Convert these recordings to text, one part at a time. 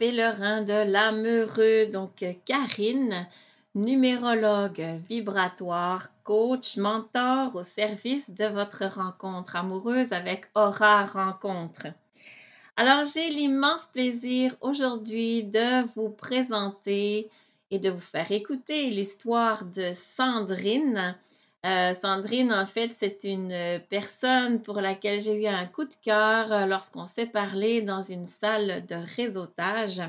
mes pèlerins de l'âme heureux, donc Karine, numérologue vibratoire, coach, mentor au service de votre rencontre amoureuse avec Aura Rencontre. Alors, j'ai l'immense plaisir aujourd'hui de vous présenter et de vous faire écouter l'histoire de Sandrine. Euh, Sandrine, en fait, c'est une personne pour laquelle j'ai eu un coup de cœur euh, lorsqu'on s'est parlé dans une salle de réseautage.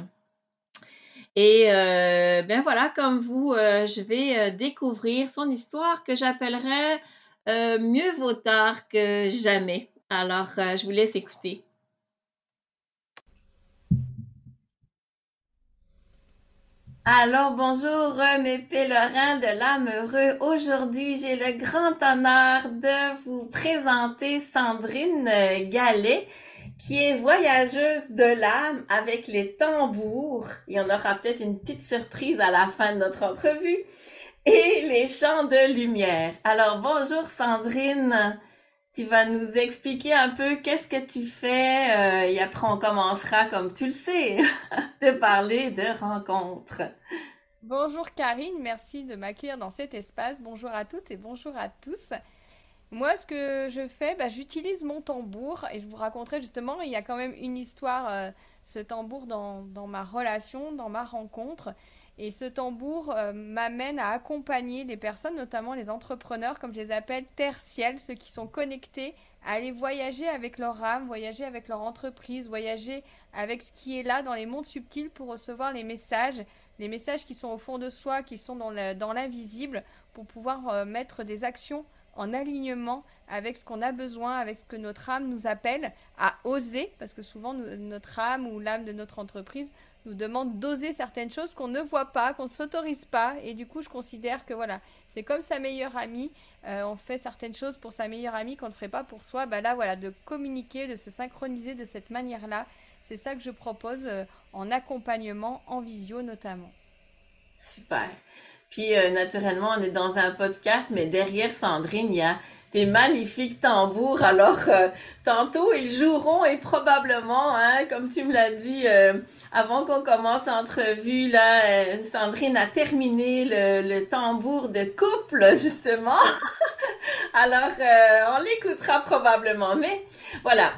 Et euh, ben voilà, comme vous, je vais découvrir son histoire que j'appellerais Mieux vaut tard que jamais. Alors, je vous laisse écouter. Alors, bonjour mes pèlerins de l'âme heureux. Aujourd'hui, j'ai le grand honneur de vous présenter Sandrine Gallet, qui est voyageuse de l'âme avec les tambours. Il y en aura peut-être une petite surprise à la fin de notre entrevue. Et les chants de lumière. Alors, bonjour Sandrine. Tu vas nous expliquer un peu qu'est-ce que tu fais euh, et après on commencera, comme tu le sais, de parler de rencontres. Bonjour Karine, merci de m'accueillir dans cet espace. Bonjour à toutes et bonjour à tous. Moi, ce que je fais, bah, j'utilise mon tambour et je vous raconterai justement, il y a quand même une histoire, euh, ce tambour dans, dans, ma relation, dans ma rencontre. Et ce tambour euh, m'amène à accompagner les personnes, notamment les entrepreneurs, comme je les appelle, tertiels, ceux qui sont connectés, à aller voyager avec leur âme, voyager avec leur entreprise, voyager avec ce qui est là dans les mondes subtils pour recevoir les messages, les messages qui sont au fond de soi, qui sont dans l'invisible, pour pouvoir euh, mettre des actions en alignement avec ce qu'on a besoin, avec ce que notre âme nous appelle à oser, parce que souvent notre âme ou l'âme de notre entreprise nous demande d'oser certaines choses qu'on ne voit pas, qu'on ne s'autorise pas. Et du coup, je considère que voilà, c'est comme sa meilleure amie. Euh, on fait certaines choses pour sa meilleure amie qu'on ne ferait pas pour soi. Bah là, voilà, de communiquer, de se synchroniser de cette manière-là. C'est ça que je propose euh, en accompagnement, en visio notamment. Super. Puis, euh, naturellement, on est dans un podcast, mais derrière Sandrine, il y a des magnifiques tambours. Alors, euh, tantôt, ils joueront et probablement, hein, comme tu me l'as dit euh, avant qu'on commence l'entrevue, là, euh, Sandrine a terminé le, le tambour de couple, justement. Alors, on l'écoutera probablement. Mais voilà,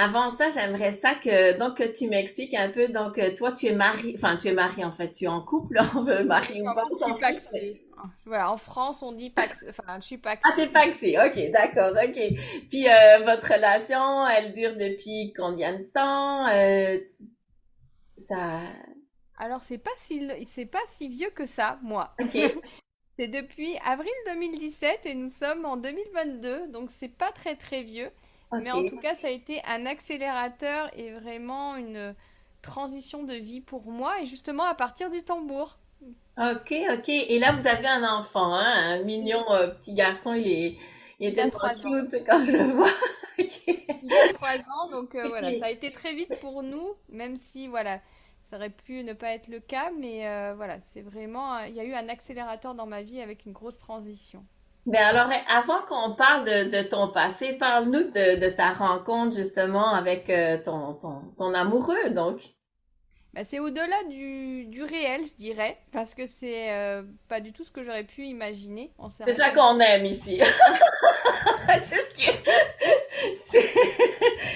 avant ça, j'aimerais ça que donc que tu m'expliques un peu. Donc toi, tu es marié, enfin tu es marié en fait, tu es en couple, on veut marier ou pas. Voilà, en France, on dit pax... enfin, je suis paxé. Ah, t'es paxé, ok, d'accord, ok. Puis euh, votre relation, elle dure depuis combien de temps euh, Ça? Alors c'est pas si c'est pas si vieux que ça, moi. Ok. c'est depuis avril 2017 et nous sommes en 2022, donc c'est pas très très vieux. Mais en tout cas, ça a été un accélérateur et vraiment une transition de vie pour moi, et justement à partir du tambour. Ok, ok. Et là, vous avez un enfant, hein, un mignon euh, petit garçon. Il est, il était trop cute quand je le vois. Il a trois ans, donc euh, voilà, ça a été très vite pour nous, même si voilà, ça aurait pu ne pas être le cas, mais euh, voilà, c'est vraiment, il y a eu un accélérateur dans ma vie avec une grosse transition. Ben alors, avant qu'on parle de, ton passé, parle-nous de, ta rencontre justement avec ton, ton, ton amoureux, donc. Bah, c'est au-delà du, du, réel, je dirais, parce que c'est euh, pas du tout ce que j'aurais pu imaginer. C'est ça qu'on aime ici. c'est ce qui,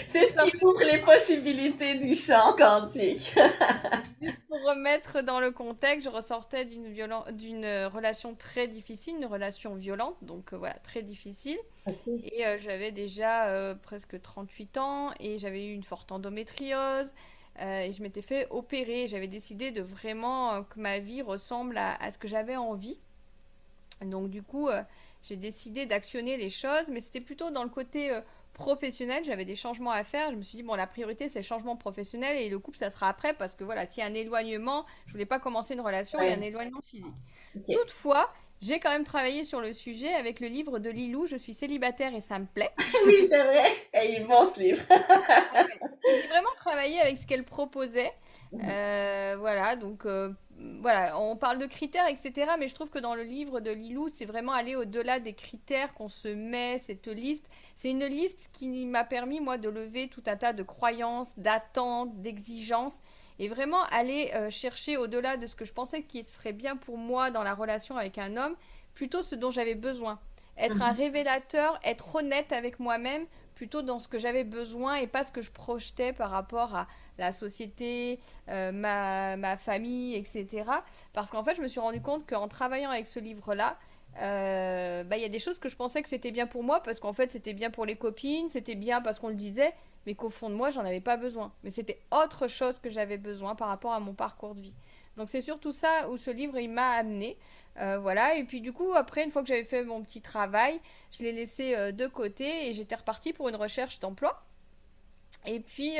c'est ce qui ouvre les possibilités du champ quantique. Juste pour remettre dans le contexte, je ressortais d'une d'une relation très difficile, une relation violente, donc euh, voilà, très difficile. Et euh, j'avais déjà presque 38 ans et j'avais eu une forte endométriose. Euh, et je m'étais fait opérer. J'avais décidé de vraiment euh, que ma vie ressemble à, ce que j'avais envie. Donc du coup, euh, j'ai décidé d'actionner les choses, mais c'était plutôt dans le côté professionnel. J'avais des changements à faire. Je me suis dit, bon, la priorité, c'est le changement professionnel et le couple, ça sera après parce que voilà, s'il y a un éloignement, je voulais pas commencer une relation, il y a un éloignement physique. Toutefois, j'ai quand même travaillé sur le sujet avec le livre de Lilou, Je suis célibataire et ça me plaît. oui, c'est vrai. Et ce livre. j'ai vraiment travaillé avec ce qu'elle proposait. Euh, voilà, donc euh, voilà, on parle de critères, etc. Mais je trouve que dans le livre de Lilou, c'est vraiment aller au-delà des critères qu'on se met, cette liste. C'est une liste qui m'a permis, moi, de lever tout un tas de croyances, d'attentes, d'exigences et vraiment aller euh, chercher au-delà de ce que je pensais qui serait bien pour moi dans la relation avec un homme, plutôt ce dont j'avais besoin. Être un mhm. révélateur, être honnête avec moi-même, plutôt dans ce que j'avais besoin et pas ce que je projetais par rapport à la société, euh, ma, ma, famille, etc. Parce qu'en fait, je me suis rendu compte qu'en travaillant avec ce livre-là, euh, bah, il y a des choses que je pensais que c'était bien pour moi parce qu'en fait c'était bien pour les copines, c'était bien parce qu'on le disait, mais qu'au fond de moi j'en avais pas besoin. Mais c'était autre chose que j'avais besoin par rapport à mon parcours de vie. Donc c'est surtout ça où ce livre il m'a amené. Euh, voilà, et puis du coup, après, une fois que j'avais fait mon petit travail, je l'ai laissé euh, de côté et j'étais repartie pour une recherche d'emploi. Et puis,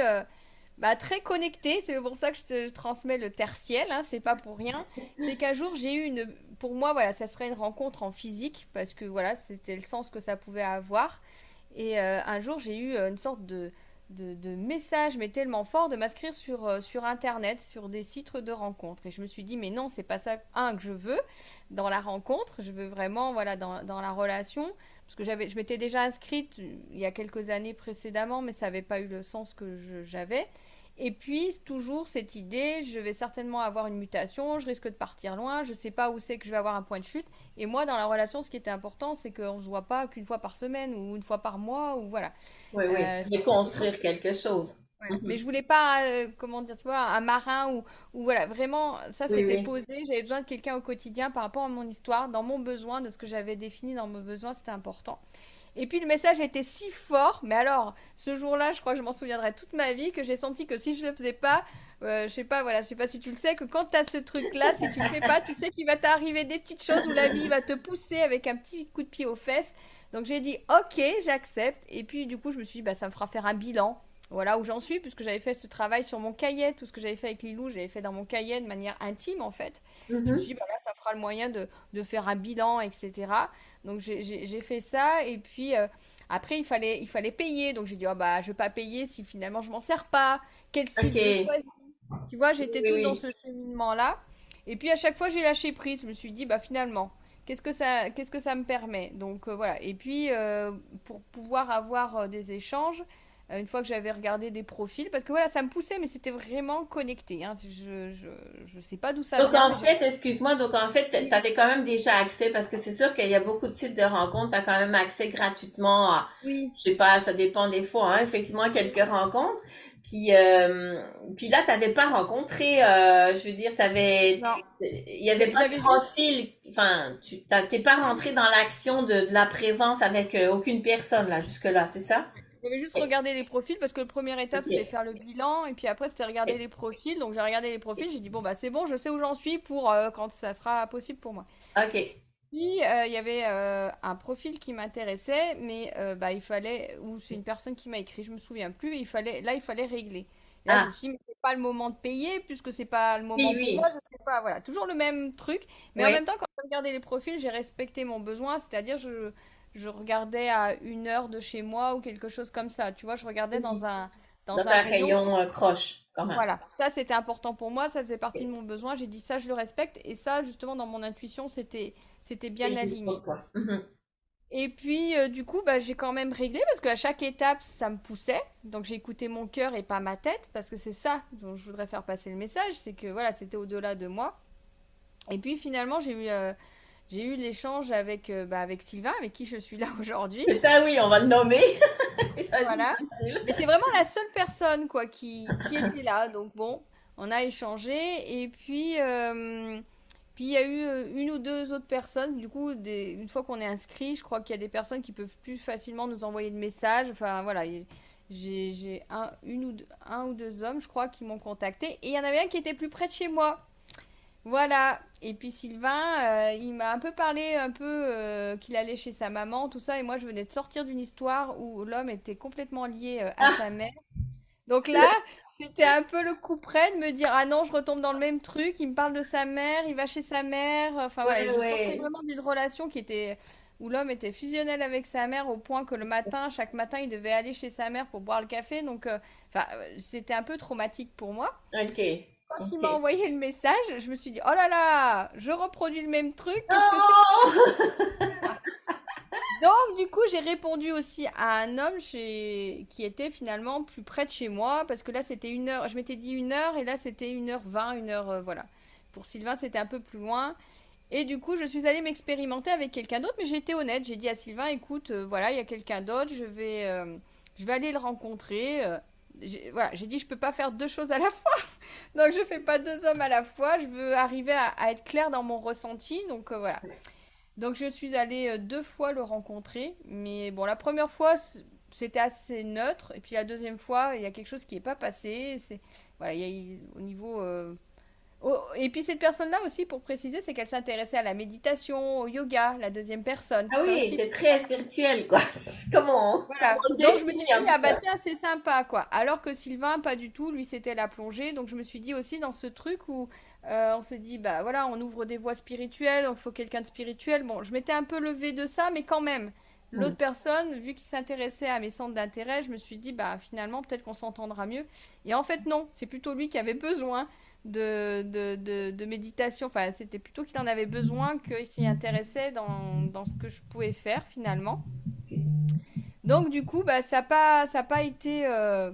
bah, très connecté, c'est pour ça que je te transmets le tertiel, hein, c'est pas pour rien. C'est qu'un jour j'ai eu une, pour moi voilà, ça serait une rencontre en physique parce que voilà, c'était le sens que ça pouvait avoir. Et euh, un jour j'ai eu euh, une sorte de, de, message, mais tellement fort, de m'inscrire sur, euh, sur Internet, sur des sites de rencontres. Et je me suis dit, mais non, c'est pas ça, un, que je veux dans la rencontre, je veux vraiment, voilà, dans, dans la relation. Parce que je m'étais déjà inscrite il y a quelques années précédemment, mais ça n'avait pas eu le sens que j'avais. Et puis, toujours cette idée, je vais certainement avoir une mutation, je risque de partir loin, je ne sais pas où c'est que je vais avoir un point de chute. Et moi, dans la relation, ce qui était important, c'est qu'on ne se voit pas qu'une fois par semaine ou une fois par mois, ou voilà. Oui, oui, euh, construire quelque chose. Mhm. Mais je voulais pas, euh, comment dire, tu vois, un marin ou, ou voilà, vraiment, ça c'était posé. J'avais besoin de quelqu'un au quotidien par rapport à mon histoire, dans mon besoin, de ce que j'avais défini dans mon besoin, c'était important. Et puis le message était si fort, mais alors ce jour-là, je crois que je m'en souviendrai toute ma vie, que j'ai senti que si je le faisais pas, euh, je sais pas, voilà, je sais pas si tu le sais, que quand tu as ce truc-là, si tu le fais pas, tu sais qu'il va t'arriver des petites choses où la vie va te pousser avec un petit coup de pied aux fesses. Donc j'ai dit ok, j'accepte. Et puis du coup, je me suis dit, bah, ça me fera faire un bilan. Voilà où j'en suis, puisque j'avais fait ce travail sur mon cahier, tout ce que j'avais fait avec Lilou, j'avais fait dans mon cahier de manière intime en fait. Je me mhm. suis dit, bah là, ça fera le moyen de, de faire un bilan, etc. Donc j'ai fait ça et puis euh, après il fallait, il fallait payer. Donc j'ai dit oh, bah je vais pas payer si finalement je m'en sers pas. Quel site je choisis Tu vois, j'étais tout dans ce cheminement là. Et puis à chaque fois j'ai lâché prise. Je me suis dit bah finalement qu'est-ce que ça qu'est-ce que ça me permet? Donc euh, voilà. Et puis euh, pour pouvoir avoir des échanges une fois que j'avais regardé des profils, parce que voilà, ça me poussait, mais c'était vraiment connecté. Hein. Je, je, je, sais pas d'où ça donc en fait, excuse-moi, donc en fait, tu avais quand même déjà accès, parce que c'est sûr qu'il y a beaucoup de sites de rencontres, tu as quand même accès gratuitement à, oui. je sais pas, ça dépend des fois, hein, effectivement, quelques rencontres. Puis, euh, puis là, tu n'avais pas rencontré, euh, je veux dire, tu avais, il y avait pas de profil, enfin, tu n'es pas rentré dans l'action de, de, la présence avec euh, aucune personne, là, jusque-là, c'est ça? J'avais juste regardé les profils parce que la première étape c'était faire le bilan et puis après c'était regarder les profils. Donc j'ai regardé les profils, j'ai dit bon bah c'est bon, je sais où j'en suis pour euh, quand ça sera possible pour moi. Ok. Puis euh, il y avait euh, un profil qui m'intéressait, mais bah il fallait ou c'est une personne qui m'a écrit, je me souviens plus. Il fallait là il fallait régler. Là, je ah. me suis dit, mais c'est pas le moment de payer, puisque c'est pas le moment pour moi, je sais pas, voilà, toujours le même truc. Mais en même temps, quand j'ai regardé les profils, j'ai respecté mon besoin, c'est-à-dire, je, je regardais à une heure de chez moi ou quelque chose comme ça. Tu vois, je regardais dans mhm. un dans, un, rayon, euh, proche quand même. Voilà, ça c'était important pour moi, ça faisait partie de mon besoin. J'ai dit ça, je le respecte et ça justement dans mon intuition c'était c'était bien aligné. Mhm. Et puis euh, du coup bah, j'ai quand même réglé parce qu'à chaque étape ça me poussait. Donc j'ai écouté mon cœur et pas ma tête parce que c'est ça dont je voudrais faire passer le message, c'est que voilà c'était au-delà de moi. Et puis finalement j'ai eu euh, j'ai eu l'échange avec, euh, bah, avec Sylvain, avec qui je suis là aujourd'hui. C'est ça, oui, on va le nommer. voilà. Mais c'est vraiment la seule personne quoi, qui, qui était là. Donc bon, on a échangé. Et puis, euh, puis il y a eu euh, une ou deux autres personnes. Du coup, des, une fois qu'on est inscrit, je crois qu'il y a des personnes qui peuvent plus facilement nous envoyer de messages. Enfin, voilà. J'ai un, une ou deux, un ou deux hommes, je crois, qui m'ont contacté. Et il y en avait un qui était plus près de chez moi. Voilà. Et puis Sylvain, euh, il m'a un peu parlé un peu euh, qu'il allait chez sa maman, tout ça. Et moi, je venais de sortir d'une histoire où l'homme était complètement lié euh, à sa mère. Donc là, c'était un peu le coup près de me dire ah non, je retombe dans le même truc. Il me parle de sa mère, il va chez sa mère. Enfin voilà, je sortais vraiment d'une relation qui était où l'homme était fusionnel avec sa mère au point que le matin, chaque matin, il devait aller chez sa mère pour boire le café. Donc, enfin, c'était un peu traumatique pour moi. Ok. Quand il m'a envoyé le message, je me suis dit, oh là là, je reproduis le même truc, qu'est-ce que c'est Donc, du coup, j'ai répondu aussi à un homme chez... qui était finalement plus près de chez moi, parce que là, c'était une heure. Je m'étais dit une heure, et là, c'était une heure vingt, une heure. euh, voilà. Pour Sylvain, c'était un peu plus loin. Et du coup, je suis allée m'expérimenter avec quelqu'un d'autre, mais j'ai été honnête. J'ai dit à Sylvain, écoute, euh, voilà, il y a quelqu'un d'autre, je vais, euh, je vais aller le rencontrer. J'ai- dit, je peux pas faire deux choses à la fois. Donc, je fais pas deux hommes à la fois. Je veux arriver à, être claire dans mon ressenti. Donc, euh, voilà. Donc, je suis allée euh, deux fois le rencontrer. Mais bon, la première fois, c'était assez neutre. Et puis, la deuxième fois, il y a quelque chose qui n'est pas passé. C'est, voilà, il y a au niveau. euh, Oh, et puis cette personne-là aussi, pour préciser, c'est qu'elle s'intéressait à la méditation, au yoga, la deuxième personne. Ah oui, c'est très spirituel, quoi. Comment, voilà. on Donc je me oui, ah bah tiens, c'est sympa, quoi. Alors que Sylvain, pas du tout, lui, c'était la plongée. Donc je me suis dit aussi dans ce truc où euh, on se dit, bah voilà, on ouvre des voies spirituelles, donc il faut quelqu'un de spirituel. Bon, je m'étais un peu levée de ça, mais quand même. L'autre Mm. personne, vu qu'il s'intéressait à mes centres d'intérêt, je me suis dit, bah finalement, peut-être qu'on s'entendra mieux. Et en fait, non, c'est plutôt lui qui avait besoin de, de, de, de méditation. Enfin, c'était plutôt qu'il en avait besoin, qu'il s'y intéressait dans, dans ce que je pouvais faire finalement. Donc du coup, bah, ça n'a pas, ça a pas été... euh,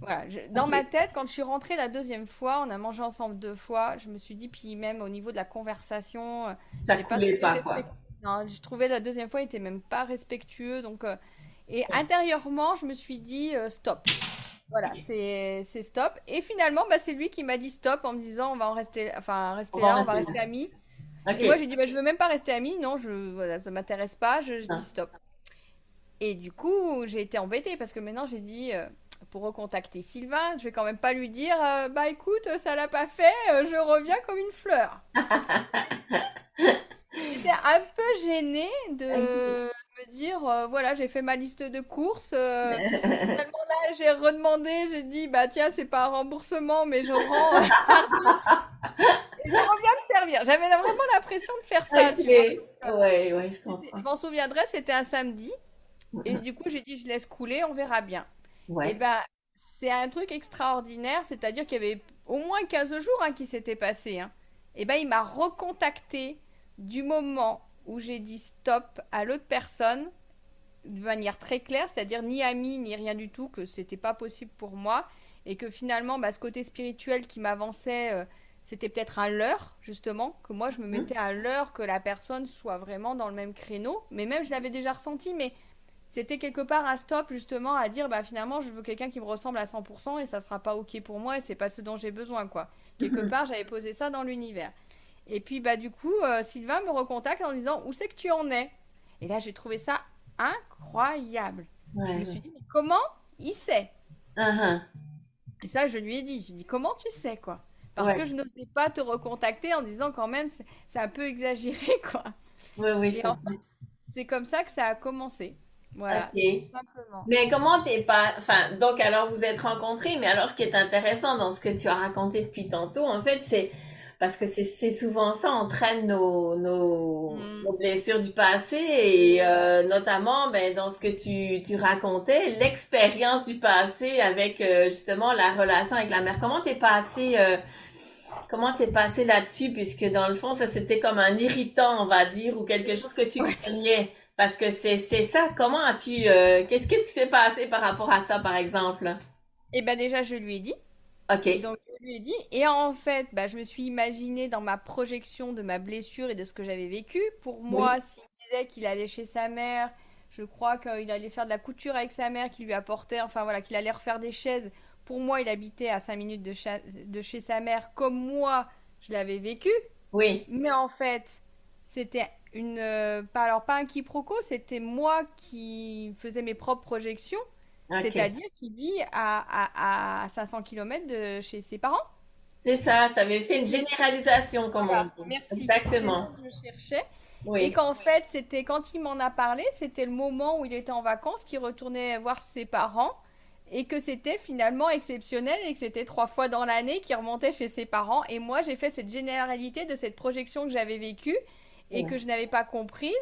Voilà, je- dans ma tête, quand je suis rentrée la deuxième fois, on a mangé ensemble deux fois, je me suis dit, puis même au niveau de la conversation, euh, Ça pas coulait pas, quoi. Non, je trouvais la deuxième fois, il était même pas respectueux. Donc, euh, Et intérieurement, je me suis dit, euh, stop. Voilà, c'est stop. Et finalement, bah, c'est lui qui m'a dit stop en me disant, on va en rester, enfin, rester On là, on va rester amis. Et moi, j'ai dit, bah, je veux même pas rester amie. Non, je, voilà, ça m'intéresse pas. Je, je Ah. dis stop. Et du coup, j'ai été embêtée parce que maintenant, j'ai dit, euh, pour recontacter Sylvain, je vais quand même pas lui dire, euh, bah écoute, ça l'a pas fait, euh, je reviens comme une fleur. J'étais un peu gênée de me dire, euh, voilà, j'ai fait ma liste de courses. euh, finalement, là, j'ai redemandé, j'ai dit, bah tiens, c'est pas un remboursement, mais je rends. euh, et je reviens me servir. J'avais vraiment l'impression de faire ça, tu vois. Ouais, ouais, je comprends. Je m'en souviendrai, c'était un samedi. Et du coup, j'ai dit, je laisse couler, on verra bien. Et ben, c'est un truc extraordinaire, c'est-à-dire qu'il y avait au moins 15 jours hein, qui s'étaient passés. Hein. Et ben, il m'a recontacté du moment où j'ai dit stop à l'autre personne de manière très claire, c'est-à-dire ni ami ni rien du tout, que c'était pas possible pour moi. Et que finalement, bah, ce côté spirituel qui m'avançait, euh, c'était peut-être un leurre, justement, que moi je me mettais à l'heure que la personne soit vraiment dans le même créneau. Mais même, je l'avais déjà ressenti, mais c'était quelque part un stop justement à dire bah finalement je veux quelqu'un qui me ressemble à 100% et ça sera pas ok pour moi et c'est pas ce dont j'ai besoin quoi. Quelque Mhm. part j'avais posé ça dans l'univers. Et puis bah du coup euh, Sylvain me recontacte en disant où c'est que tu en es? Et là j'ai trouvé ça incroyable. Je me suis dit mais comment il sait? Uh-huh. Et ça je lui ai dit, j'ai dit comment tu sais quoi? Parce Ouais. que je n'osais pas te recontacter en disant quand même c'est un peu exagéré quoi. Oui, je Et en fait c'est comme ça que ça a commencé. Voilà. Mais comment t'es pas... Enfin, donc alors vous êtes rencontrés, mais alors ce qui est intéressant dans ce que tu as raconté depuis tantôt, en fait, c'est... Parce que c'est souvent ça, on traîne nos, nos, Mm. nos blessures du passé et euh, notamment ben, dans ce que tu, tu racontais, l'expérience du passé avec euh, justement la relation avec la mère. Comment t'es passé, euh, comment t'es passé là-dessus? Puisque dans le fond ça c'était comme un irritant on va dire ou quelque chose que tu Ouais. craignais parce que c'est c'est ça. Comment as-tu qu'est-ce qu'est-ce qui s'est passé par rapport à ça par exemple? Et ben déjà je lui ai dit. Ok. Donc je lui ai dit. Et en fait, bah, je me suis imaginée dans ma projection de ma blessure et de ce que j'avais vécu. Pour moi, s'il me disait qu'il allait chez sa mère, je crois qu'il allait faire de la couture avec sa mère, qu'il lui apportait, enfin voilà, qu'il allait refaire des chaises. Pour moi, il habitait à 5 minutes de, cha- de chez sa mère, comme moi, je l'avais vécu. Oui. Mais en fait, c'était une. euh, pas, alors, pas un quiproquo, c'était moi qui faisais mes propres projections. C'est-à-dire qu'il vit à, à, à 500 km de chez ses parents. C'est ça. T'avais fait une généralisation comme Voilà, on dit. merci. Exactement. Que je cherchais. Et qu'en fait, c'était quand il m'en a parlé, c'était le moment où il était en vacances, qu'il retournait voir ses parents. Et que c'était finalement exceptionnel et que c'était trois fois dans l'année qu'il remontait chez ses parents. Et moi, j'ai fait cette généralité de cette projection que j'avais vécue et que je n'avais pas comprise.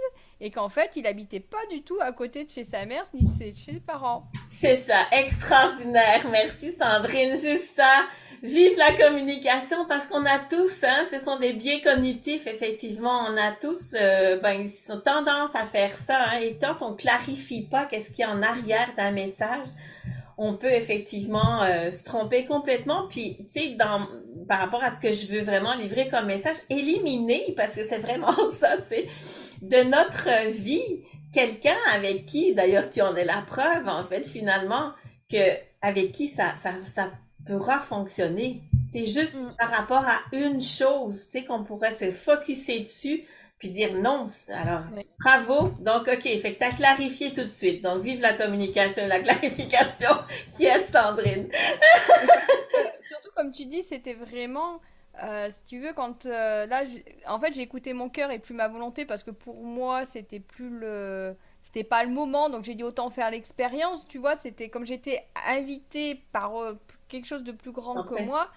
Et qu'en fait, il habitait pas du tout à côté de chez sa mère ni chez ses parents. C'est ça, extraordinaire. Merci Sandrine, juste ça. Vive la communication parce qu'on a tous, hein, ce sont des biais cognitifs, effectivement. On a tous euh, ben, tendance à faire ça. Hein, et quand on clarifie pas qu'est-ce qu'il y a en arrière d'un message, on peut effectivement euh, se tromper complètement. Puis, tu sais, dans, par rapport à ce que je veux vraiment livrer comme message, éliminer, parce que c'est vraiment ça, tu sais, de notre vie, quelqu'un avec qui, d'ailleurs, tu en es la preuve, en fait, finalement, que avec qui ça, ça, ça pourra fonctionner. C'est juste mm. par rapport à une chose, tu sais, qu'on pourrait se focuser dessus puis dire non. Alors, bravo. Donc, OK, fait que tu as clarifié tout de suite. Donc, vive la communication, la clarification. qui est Sandrine? Surtout, comme tu dis, c'était vraiment... Euh, si tu veux, quand euh, là, en fait, j'ai écouté mon cœur et plus ma volonté parce que pour moi, c'était plus le, c'était pas le moment, donc j'ai dit autant faire l'expérience. Tu vois, c'était comme j'étais invitée par euh, quelque chose de plus grand que moi.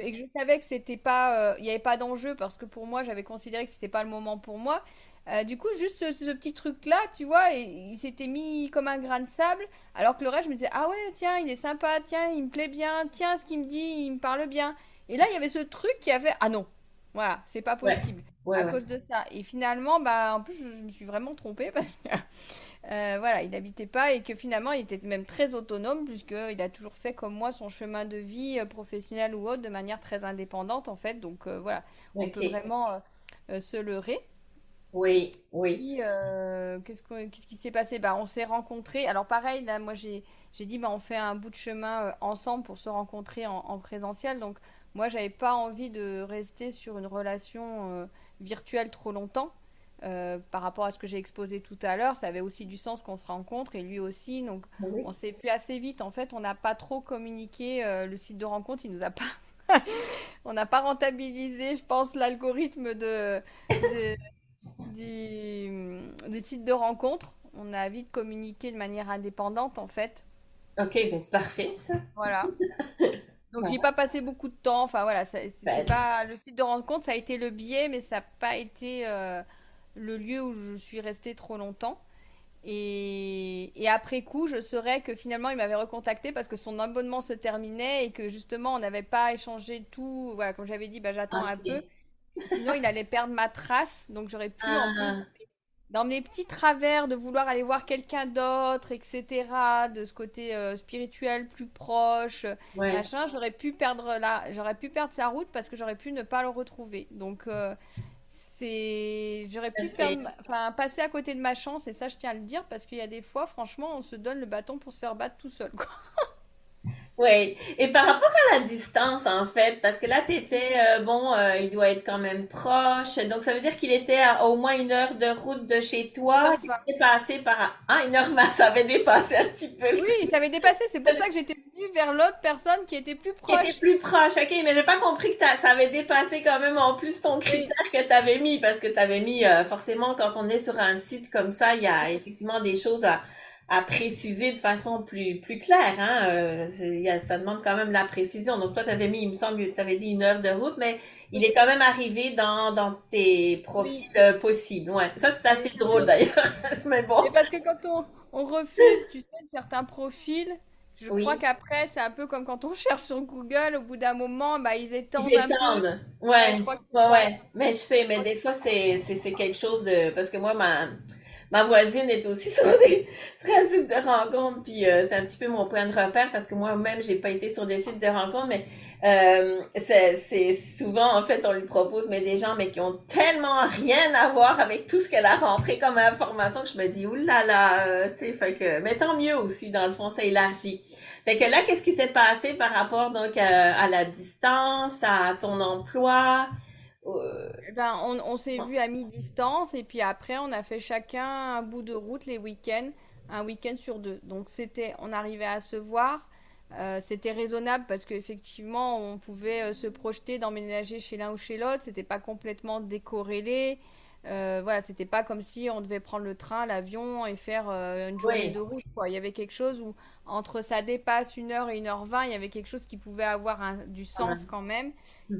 Et que je savais que c'était pas, euh, il n'y avait pas d'enjeu parce que pour moi, j'avais considéré que c'était pas le moment pour moi. Euh, du coup, juste ce, petit truc-là, tu vois, il s'était mis comme un grain de sable, alors que le reste, je me disais, ah ouais, tiens, il est sympa, tiens, il me plaît bien, tiens, ce qu'il me dit, il me parle bien. Et là, il y avait ce truc qui avait, ah non, voilà, c'est pas possible à cause de ça. Et finalement, bah, en plus, je, me suis vraiment trompée parce que euh, voilà, il n'habitait pas et que finalement, il était même très autonome puisqu'il a toujours fait comme moi son chemin de vie euh, professionnel ou autre de manière très indépendante en fait. Donc euh, voilà, on peut vraiment se leurrer. Oui, oui. Qu'est-ce, qu'est-ce qui s'est passé? Bah, On s'est rencontrés. Alors pareil, là, moi j'ai, j'ai dit, bah, on fait un bout de chemin ensemble pour se rencontrer en, en présentiel. Donc moi, j'avais pas envie de rester sur une relation virtuelle trop longtemps. Euh, par rapport à ce que j'ai exposé tout à l'heure, ça avait aussi du sens qu'on se rencontre et lui aussi. Donc, on s'est fait assez vite. En fait, on n'a pas trop communiqué. Euh, le site de rencontre, il nous a pas. on n'a pas rentabilisé, je pense, l'algorithme de, du, du, site de rencontre. On a vite communiqué de manière indépendante, en fait. Ok, ben c'est parfait ça. Voilà. Donc j'ai pas passé beaucoup de temps. Enfin voilà, c'est ben, pas le site de rencontre, ça a été le biais, mais ça n'a pas été euh, le lieu où je suis restée trop longtemps. Et, et, après coup, je saurais que finalement, il m'avait recontacté parce que son abonnement se terminait et que justement, on n'avait pas échangé tout. Voilà, comme j'avais dit, bah, j'attends un peu. Sinon, il allait perdre ma trace, donc j'aurais pu ah dans mes petits travers de vouloir aller voir quelqu'un d'autre, etc., de ce côté euh, spirituel plus proche, machin, j'aurais pu perdre là, j'aurais pu perdre sa route parce que j'aurais pu ne pas le retrouver. Donc euh, c'est, j'aurais pu perdre, enfin passer à côté de ma chance et ça je tiens à le dire parce qu'il y a des fois, franchement, on se donne le bâton pour se faire battre tout seul, quoi. Oui. Et par rapport à la distance, en fait, parce que là, tu étais, euh, bon, euh, il doit être quand même proche. Donc, ça veut dire qu'il était à au moins une heure de route de chez toi. Qu'est-ce qui s'est passé par... Ah, une heure vingt, ça avait dépassé un petit peu. Oui, ça avait dépassé. C'est pour ça que j'étais venue vers l'autre personne qui était plus proche. Qui était plus proche, ok. Mais j'ai pas compris que ça avait dépassé quand même en plus ton critère que tu avais mis. Parce que tu avais mis, euh, forcément, quand on est sur un site comme ça, il y a effectivement des choses à à préciser de façon plus, plus claire. Hein? Euh, ça demande quand même la précision. Donc, toi, tu avais mis, il me semble, tu avais dit une heure de route, mais il est quand même arrivé dans, dans tes profils euh, possibles. Ouais. Ça, c'est assez drôle d'ailleurs. mais bon. Et parce que quand on, on refuse, tu sais, certains profils, je crois qu'après, c'est un peu comme quand on cherche sur Google, au bout d'un moment, bah, ils étendent. Ils étendent. Ouais. ouais, ouais. Mais je sais, mais des fois, c'est quelque chose de. Parce que moi, ma ma voisine est aussi sur des sites de rencontres, puis euh, c'est un petit peu mon point de repère parce que moi-même, j'ai pas été sur des sites de rencontres, mais euh, c'est souvent, en fait, on lui propose mais des gens mais qui ont tellement rien à voir avec tout ce qu'elle a rentré comme information que je me dis, oulala, euh, c'est fait que, mais tant mieux aussi, dans le fond, ça élargit. Fait que là, qu'est-ce qui s'est passé par rapport donc à, à la distance, à ton emploi? Euh, ben, on, on s'est vu à mi-distance et puis après on a fait chacun un bout de route les week-ends, un week-end sur deux. Donc c'était, on arrivait à se voir, euh, c'était raisonnable parce qu'effectivement on pouvait euh, se projeter d'emménager chez l'un ou chez l'autre, c'était pas complètement décorrélé. Euh, voilà, c'était pas comme si on devait prendre le train, l'avion et faire une journée de route. Quoi. Il y avait quelque chose où entre ça dépasse une heure et une heure vingt, il y avait quelque chose qui pouvait avoir un, du sens quand même.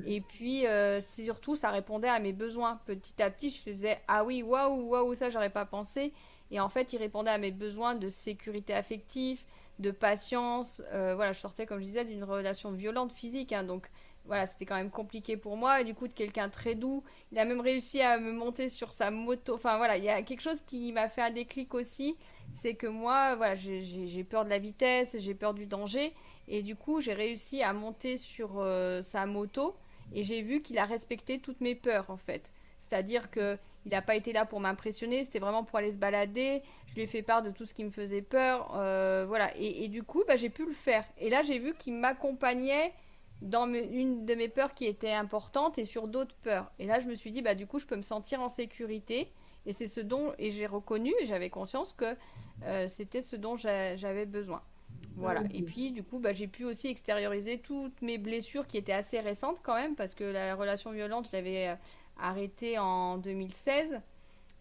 Et puis, euh, surtout, ça répondait à mes besoins. Petit à petit, je faisais Ah oui, waouh, waouh, ça, j'aurais pas pensé. Et en fait, il répondait à mes besoins de sécurité affective, de patience. Euh, voilà, je sortais, comme je disais, d'une relation violente physique. Hein, donc voilà, c'était quand même compliqué pour moi. Et du coup, de quelqu'un très doux. Il a même réussi à me monter sur sa moto. Enfin voilà, il y a quelque chose qui m'a fait un déclic aussi. C'est que moi, voilà, j'ai peur de la vitesse, j'ai peur du danger. Et du coup, j'ai réussi à monter sur euh, sa moto. Et j'ai vu qu'il a respecté toutes mes peurs, en fait. C'est-à-dire que il n'a pas été là pour m'impressionner, c'était vraiment pour aller se balader. Je lui ai fait part de tout ce qui me faisait peur. Euh, voilà. Et, du coup, bah, j'ai pu le faire. Et là, j'ai vu qu'il m'accompagnait dans une de mes peurs qui était importante et sur d'autres peurs. Et là, je me suis dit, bah, du coup, je peux me sentir en sécurité. Et c'est ce dont, et j'ai reconnu, j'avais conscience que euh, c'était ce dont j'avais besoin. Voilà. Et puis, du coup, bah, j'ai pu aussi extérioriser toutes mes blessures qui étaient assez récentes quand même, parce que la relation violente, je l'avais euh, arrêté en 2016.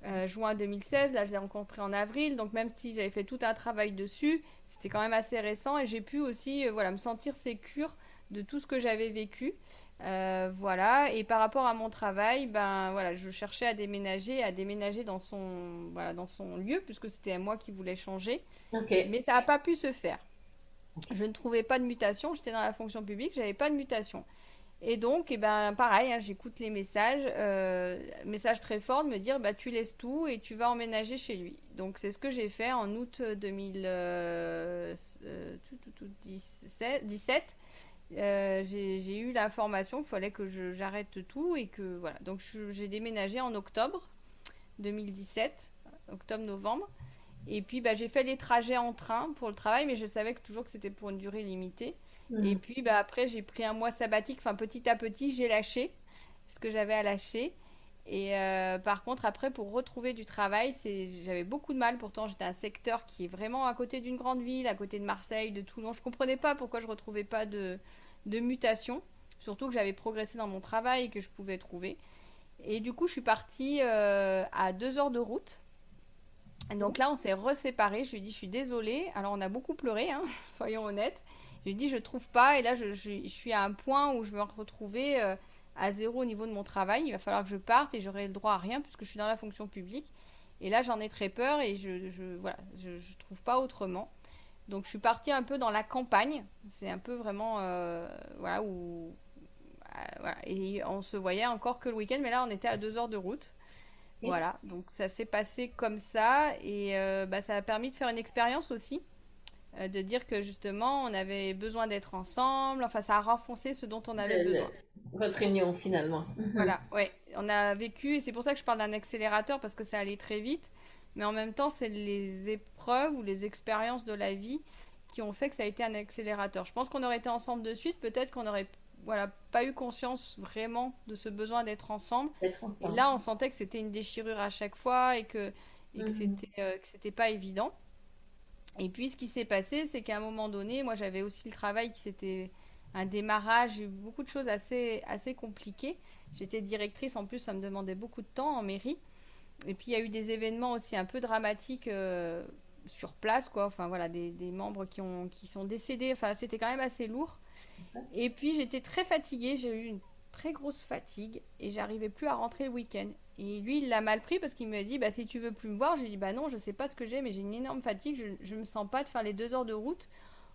Euh, juin 2016, là je l'ai rencontré en avril, donc même si j'avais fait tout un travail dessus, c'était quand même assez récent et j'ai pu aussi euh, voilà, me sentir sécure de tout ce que j'avais vécu. Euh, voilà, et par rapport à mon travail, ben voilà, je cherchais à déménager, à déménager dans son, voilà, dans son lieu, puisque c'était moi qui voulais changer. Mais ça n'a pas pu se faire. Je ne trouvais pas de mutation, j'étais dans la fonction publique, j'avais pas de mutation. Et donc, eh ben, pareil, hein, j'écoute les messages, euh, message très fort de me dire bah, tu laisses tout et tu vas emménager chez lui. Donc, c'est ce que j'ai fait en août 2017. Euh, j'ai eu l'information qu'il fallait que j'arrête tout et que voilà. Donc, j'ai déménagé en octobre 2017, octobre-novembre. Et puis, bah, j'ai fait les trajets en train pour le travail, mais je savais que toujours que c'était pour une durée limitée. Et mm. puis bah, après, j'ai pris un mois sabbatique. Enfin, petit à petit, j'ai lâché ce que j'avais à lâcher. Et euh, par contre, après, pour retrouver du travail, j'avais beaucoup de mal. Pourtant, j'étais un secteur qui est vraiment à côté d'une grande ville, à côté de Marseille, de Toulon. Je ne comprenais pas pourquoi je ne retrouvais pas de, de mutation. Surtout que j'avais progressé dans mon travail que je pouvais trouver. Et du coup, je suis partie euh, à deux heures de route. Donc là, on s'est reséparés. Je lui ai dit, je suis désolée. Alors, on a beaucoup pleuré, hein, soyons honnêtes. Je dis, je trouve pas. Et là, je, suis à un point où je me retrouver euh, à zéro au niveau de mon travail. Il va falloir que je parte et j'aurai le droit à rien puisque je suis dans la fonction publique. Et là, j'en ai très peur et je, je voilà, je, trouve pas autrement. Donc, je suis partie un peu dans la campagne. C'est un peu vraiment, euh, voilà, où, euh, voilà. Et on se voyait encore que le week-end, mais là, on était à deux heures de route. Voilà, donc ça s'est passé comme ça et bah, ça a permis de faire une expérience aussi euh, de dire que justement on avait besoin d'être ensemble. Enfin, ça a renfoncé ce dont on avait besoin. votre union finalement. Mhm. Voilà, ouais. On a vécu, et c'est pour ça que je parle d'un accélérateur parce que ça allait très vite. Mais en même temps, c'est les épreuves ou les expériences de la vie qui ont fait que ça a été un accélérateur. Je pense qu'on aurait été ensemble de suite, peut-être qu'on n'aurait voilà, pas eu conscience vraiment de ce besoin d'être ensemble. ensemble. Et là, on sentait que c'était une déchirure à chaque fois et que, et que mhm. euh, c'était pas évident. Et puis, ce qui s'est passé, c'est qu'à un moment donné, moi, j'avais aussi le travail qui c'était un démarrage, j'ai eu beaucoup de choses assez, assez compliquées. J'étais directrice, en plus, ça me demandait beaucoup de temps en mairie. Et puis, il y a eu des événements aussi un peu dramatiques euh, sur place, quoi. Enfin, voilà, des, des, membres qui, ont, qui sont décédés. Enfin, c'était quand même assez lourd. Et puis, j'étais très fatiguée. J'ai eu une très grosse fatigue et j'arrivais plus à rentrer le week-end. Et lui, il l'a mal pris parce qu'il me dit bah, si tu veux plus me voir, je lui ai dit bah non, je sais pas ce que j'ai, mais j'ai une énorme fatigue, je, ne me sens pas de faire les deux heures de route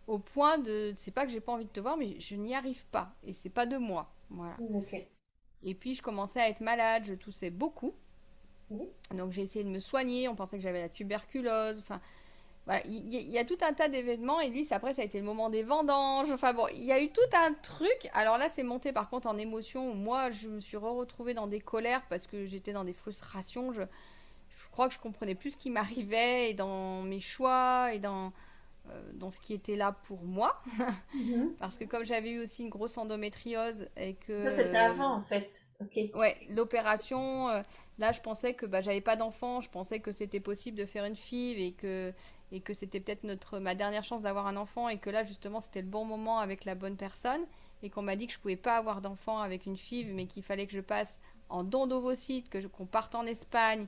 au point de. C'est pas que j'ai pas envie de te voir, mais je n'y arrive pas. Et c'est pas de moi. Voilà. Et puis, je commençais à être malade, je toussais beaucoup. Donc, j'ai essayé de me soigner, on pensait que j'avais la tuberculose. Enfin, il y, a tout un tas d'événements et lui, après, ça a été le moment des vendanges. Enfin bon, il y a eu tout un truc. Alors là, c'est monté par contre en émotion. Moi, je me suis retrouvée dans des colères parce que j'étais dans des frustrations. Je, je, crois que je comprenais plus ce qui m'arrivait et dans mes choix et dans, euh, dans ce qui était là pour moi. Mhm. parce que comme j'avais eu aussi une grosse endométriose et que... Ça, c'était avant en fait. Ok. Ouais, l'opération. Euh, là, je pensais que bah, j'avais pas d'enfant. Je pensais que c'était possible de faire une fille et que et que c'était peut-être notre ma dernière chance d'avoir un enfant et que là justement c'était le bon moment avec la bonne personne et qu'on m'a dit que je pouvais pas avoir d'enfant avec une fille mais qu'il fallait que je passe en don d'ovocytes, que qu'on parte en Espagne.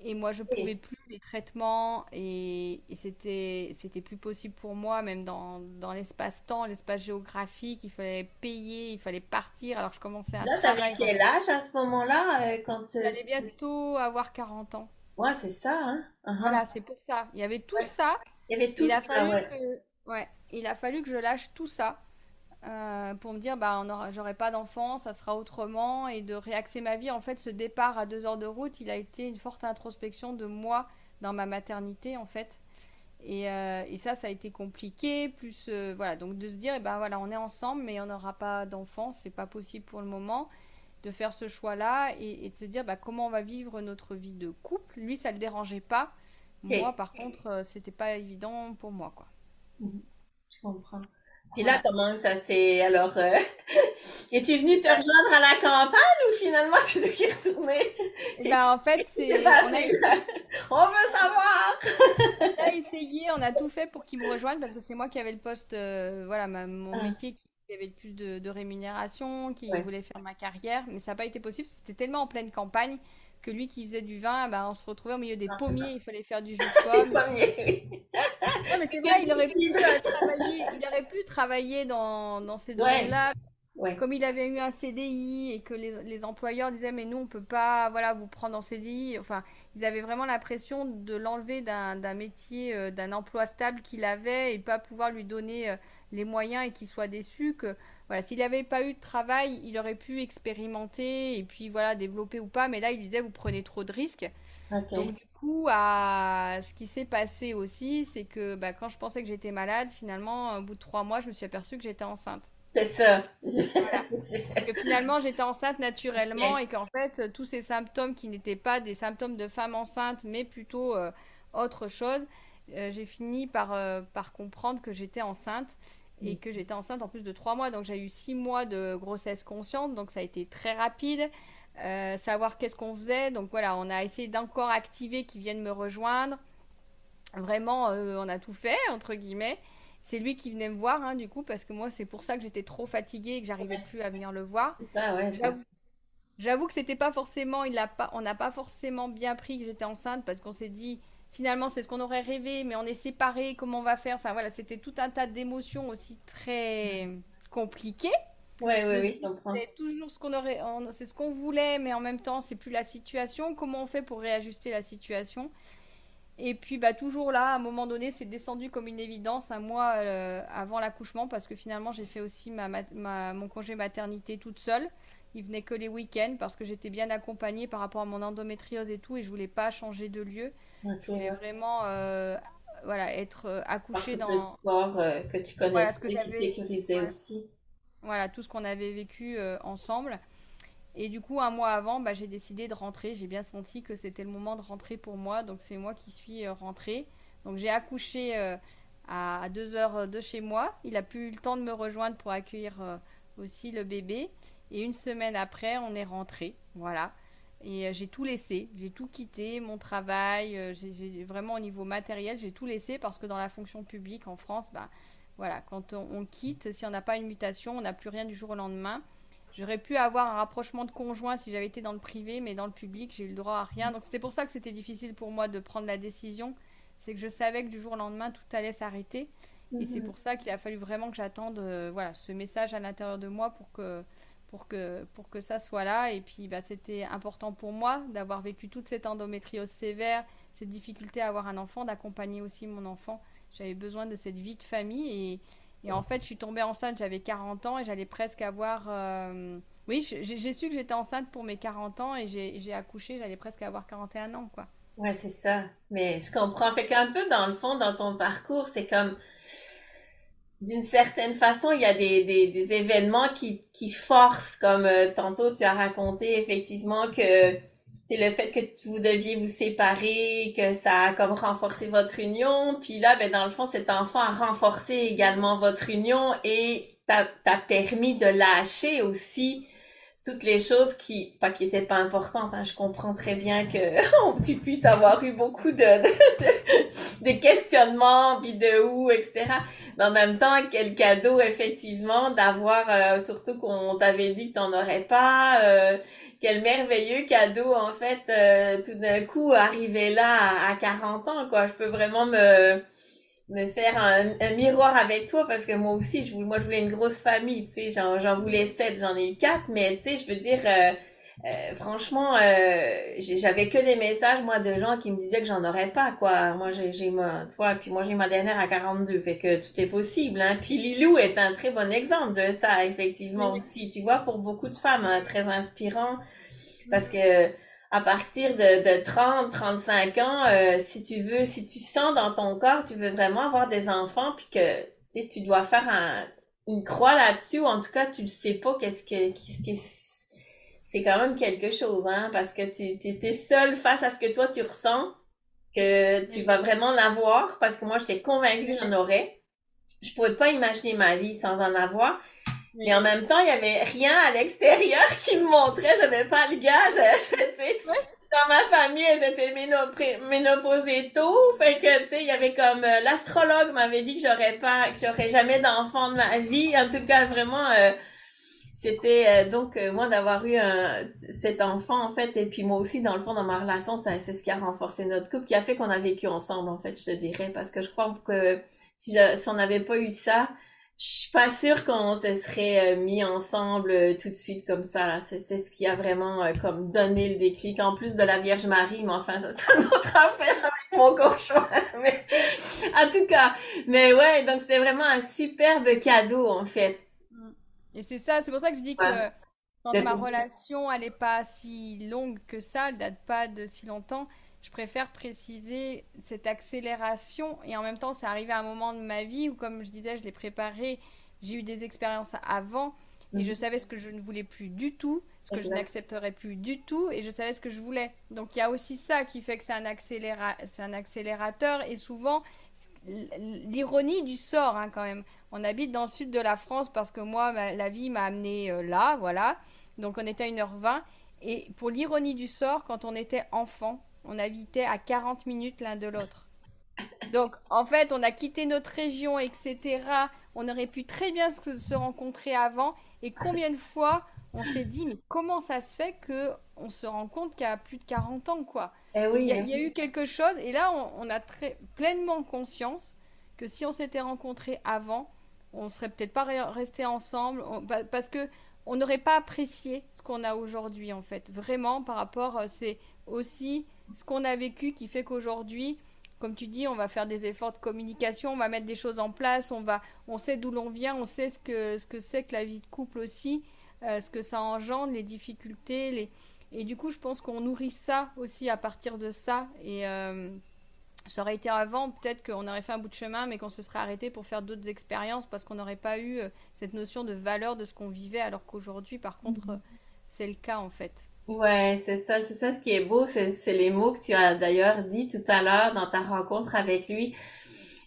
Et moi je pouvais plus les traitements et, et c'était c'était plus possible pour moi même dans, dans l'espace-temps, l'espace géographique, il fallait payer, il fallait partir. Alors je commençais à Là, t'avais quel âge à ce moment-là euh, quand euh, J'allais bientôt avoir 40 ans. Ouais, c'est ça. Hein? Uh-huh. Voilà, c'est pour ça. Il y avait tout ça. Il y avait tout il a fallu que Ouais, il a fallu que je lâche tout ça euh, pour me dire, bah, j'aurai pas d'enfant, ça sera autrement, et de réaxer ma vie. En fait, ce départ à deux heures de route, il a été une forte introspection de moi dans ma maternité, en fait. Et, euh, et ça, ça a été compliqué. Plus, euh, voilà, donc de se dire, eh ben voilà, on est ensemble, mais on n'aura pas d'enfant, c'est pas possible pour le moment. De faire ce choix-là et, de se dire, bah, comment on va vivre notre vie de couple. Lui, ça le dérangeait pas. Moi, par contre, c'était pas évident pour moi, quoi. Je comprends. Et là, comment ça s'est. Alors, euh... es-tu venu te rejoindre à la campagne ou finalement tu es retourné? Eh ben, en fait, c'est. On, on, veut savoir! on a essayé, on a tout fait pour qu'il me rejoigne parce que c'est moi qui avais le poste, euh, voilà, mon ah. métier qui avait le plus de, rémunération, qui voulait faire ma carrière, mais ça n'a pas été possible. C'était tellement en pleine campagne que lui qui faisait du vin, bah, on se retrouvait au milieu des pommiers, il fallait faire du jus de pomme. non, mais c'est vrai, il aurait, pu euh, travailler, il aurait pu travailler dans, dans ces domaines-là. Comme il avait eu un CDI et que les, les, employeurs disaient mais nous on peut pas voilà vous prendre en CDI enfin ils avaient vraiment l'impression de l'enlever d'un métier euh, d'un emploi stable qu'il avait et pas pouvoir lui donner euh, les moyens et qu'il soit déçu que voilà, s'il n'avait pas eu de travail, il aurait pu expérimenter et puis voilà, développer ou pas. Mais là, il disait, vous prenez trop de risques. Donc, du coup, à... ce qui s'est passé aussi, c'est que bah, quand je pensais que j'étais malade, finalement, au bout de trois mois, je me suis aperçue que j'étais enceinte. C'est ça. que finalement, j'étais enceinte naturellement et qu'en fait, tous ces symptômes qui n'étaient pas des symptômes de femme enceinte, mais plutôt euh, autre chose, euh, j'ai fini par, euh, par comprendre que j'étais enceinte et que j'étais enceinte en plus de trois mois. Donc j'ai eu six mois de grossesse consciente, donc ça a été très rapide. Euh, savoir qu'est-ce qu'on faisait. Donc voilà, on a essayé d'encore activer qui viennent me rejoindre. Vraiment, euh, on a tout fait, entre guillemets. C'est lui qui venait me voir, hein, du coup, parce que moi, c'est pour ça que j'étais trop fatiguée et que j'arrivais plus à venir le voir. J'avoue que c'était pas forcément, il a pas, on n'a pas forcément bien pris que j'étais enceinte parce qu'on s'est dit, finalement c'est ce qu'on aurait rêvé, mais on est séparés, comment on va faire? Enfin voilà, c'était tout un tas d'émotions aussi très compliquées. Oui, oui, oui, C'est toujours ce qu'on aurait, c'est ce qu'on voulait, mais en même temps c'est plus la situation. Comment on fait pour réajuster la situation? Et puis bah toujours là, à un moment donné, c'est descendu comme une évidence un mois euh, avant l'accouchement, parce que finalement j'ai fait aussi ma, mon congé maternité toute seule. Il venait que les week-ends parce que j'étais bien accompagnée par rapport à mon endométriose et tout, et je voulais pas changer de lieu. Je voulais vraiment euh, voilà, être euh, accouchée dans. Le sport euh, que tu connais, voilà, que qui sécurisait aussi. Voilà, tout ce qu'on avait vécu ensemble. Et du coup, un mois avant, bah, j'ai décidé de rentrer. J'ai bien senti que c'était le moment de rentrer pour moi. Donc, c'est moi qui suis rentrée. Donc, j'ai accouché à deux heures de chez moi. Il a pu eu le temps de me rejoindre pour accueillir aussi le bébé. Et une semaine après, on est rentré. Voilà. Et euh, j'ai tout laissé, j'ai tout quitté, mon travail, euh, j'ai vraiment au niveau matériel, j'ai tout laissé parce que dans la fonction publique en France, bah, voilà, quand on, quitte, si on n'a pas une mutation, on n'a plus rien du jour au lendemain. J'aurais pu avoir un rapprochement de conjoint si j'avais été dans le privé, mais dans le public, j'ai eu le droit à rien. Donc c'était pour ça que c'était difficile pour moi de prendre la décision. C'est que je savais que du jour au lendemain, tout allait s'arrêter. Et c'est mhm. pour ça qu'il a fallu vraiment que j'attende euh, voilà, ce message à l'intérieur de moi pour que, pour que, pour que ça soit là. Et puis, bah, c'était important pour moi d'avoir vécu toute cette endométriose sévère, cette difficulté à avoir un enfant, d'accompagner aussi mon enfant. J'avais besoin de cette vie de famille. Et, et en fait, je suis tombée enceinte, j'avais 40 ans et j'allais presque avoir... Euh, oui, j'ai su que j'étais enceinte pour mes 40 ans et j'ai accouché, j'allais presque avoir 41 ans, quoi. Ouais, c'est ça. Mais je comprends. Fait qu'un peu, dans le fond, dans ton parcours, c'est comme d'une certaine façon, il y a des, des, événements qui, qui forcent, comme euh, tantôt tu as raconté effectivement que c'est le fait que vous deviez vous séparer, que ça a comme renforcé votre union. Puis là, ben, dans le fond, cet enfant a renforcé également votre union et t'a permis de lâcher aussi toutes les choses qui, pas qui étaient pas importantes, hein, je comprends très bien que tu puisses avoir eu beaucoup de, de, de, questionnements, vidéos, etc. Mais en même temps, quel cadeau, effectivement, d'avoir, euh, surtout qu'on t'avait dit que t'en aurais pas, euh, quel merveilleux cadeau, en fait, euh, tout d'un coup, arriver là à, à 40 ans, quoi. Je peux vraiment me, me faire un, un, miroir avec toi parce que moi aussi, je, moi, je voulais une grosse famille, tu sais, j'en, j'en voulais sept, j'en ai eu quatre, mais tu sais, je veux dire, euh, euh, franchement, euh, j'avais que des messages, moi, de gens qui me disaient que j'en aurais pas, quoi. Moi, j'ai ma, toi, puis moi, j'ai ma dernière à 42, fait que tout est possible, hein. Puis Lilou est un très bon exemple de ça, effectivement, aussi. Tu vois, pour beaucoup de femmes, hein, très inspirant, parce que à partir de, de 30, 35 ans, euh, si tu veux, si tu sens dans ton corps, tu veux vraiment avoir des enfants, puis que, tu dois faire un, une croix là-dessus, ou en tout cas, tu ne sais pas qu'est-ce que, qu'est-ce que c'est quand même quelque chose, hein, parce que tu étais seul face à ce que toi tu ressens, que tu vas vraiment l'avoir, parce que moi j'étais convaincue que j'en aurais. Je pouvais pas imaginer ma vie sans en avoir. Mais en même temps, il y avait rien à l'extérieur qui me montrait, je n'avais pas le gage, je, sais. Dans ma famille, elles étaient ménopausées tôt, fait que, tu sais, il y avait comme, euh, l'astrologue m'avait dit que j'aurais pas, que j'aurais jamais d'enfant de ma vie. En tout cas, vraiment, euh, c'était euh, donc euh, moi d'avoir eu un, cet enfant en fait et puis moi aussi dans le fond dans ma relation c'est ce qui a renforcé notre couple qui a fait qu'on a vécu ensemble en fait je te dirais parce que je crois que si, si on n'avait pas eu ça je suis pas sûre qu'on se serait euh, mis ensemble tout de suite comme ça là. C'est ce qui a vraiment comme donné le déclic. En plus de la Vierge Marie mais enfin ça c'est une autre affaire avec mon conjoint mais en tout cas. Mais ouais donc c'était vraiment un superbe cadeau en fait. Et c'est ça, c'est pour ça que je dis que quand ma relation, elle n'est pas si longue que ça, elle date pas de si longtemps, je préfère préciser cette accélération. Et en même temps, c'est arrivé à un moment de ma vie où, comme je disais, je l'ai préparé, j'ai eu des expériences avant. Et je mhm. savais ce que je ne voulais plus du tout, ce que je n'accepterais plus du tout, et je savais ce que je voulais. Donc il y a aussi ça qui fait que c'est un, un accélérateur, et souvent l'ironie du sort hein, quand même. On habite dans le sud de la France parce que moi, la vie m'a amené euh, là, voilà. Donc on était à 1h20. Et pour l'ironie du sort, quand on était enfant, on habitait à 40 minutes l'un de l'autre. Donc en fait, on a quitté notre région, etc. On aurait pu très bien se, rencontrer avant. Et combien de fois on s'est dit, mais comment ça se fait que on se rend compte qu'il y a plus de 40 ans, quoi? Eh oui, il, y a, eu quelque chose, et là, on, a très, pleinement conscience que si on s'était rencontrés avant, on serait peut-être pas resté ensemble parce que on n'aurait pas apprécié ce qu'on a aujourd'hui en fait. Vraiment par rapport, euh, c'est aussi ce qu'on a vécu qui fait qu'aujourd'hui, comme tu dis, on va faire des efforts de communication, on va mettre des choses en place, on va, on sait d'où l'on vient, on sait ce que ce que c'est que la vie de couple aussi, euh, ce que ça engendre, les difficultés, les et du coup, je pense qu'on nourrit ça aussi à partir de ça et euh, ça aurait été avant, peut-être qu'on aurait fait un bout de chemin, mais qu'on se serait arrêté pour faire d'autres expériences parce qu'on n'aurait pas eu euh, cette notion de valeur de ce qu'on vivait, alors qu'aujourd'hui, par contre, euh, c'est le cas en fait. Ouais, c'est ça, c'est ça ce qui est beau, c'est les mots que tu as d'ailleurs dit tout à l'heure dans ta rencontre avec lui.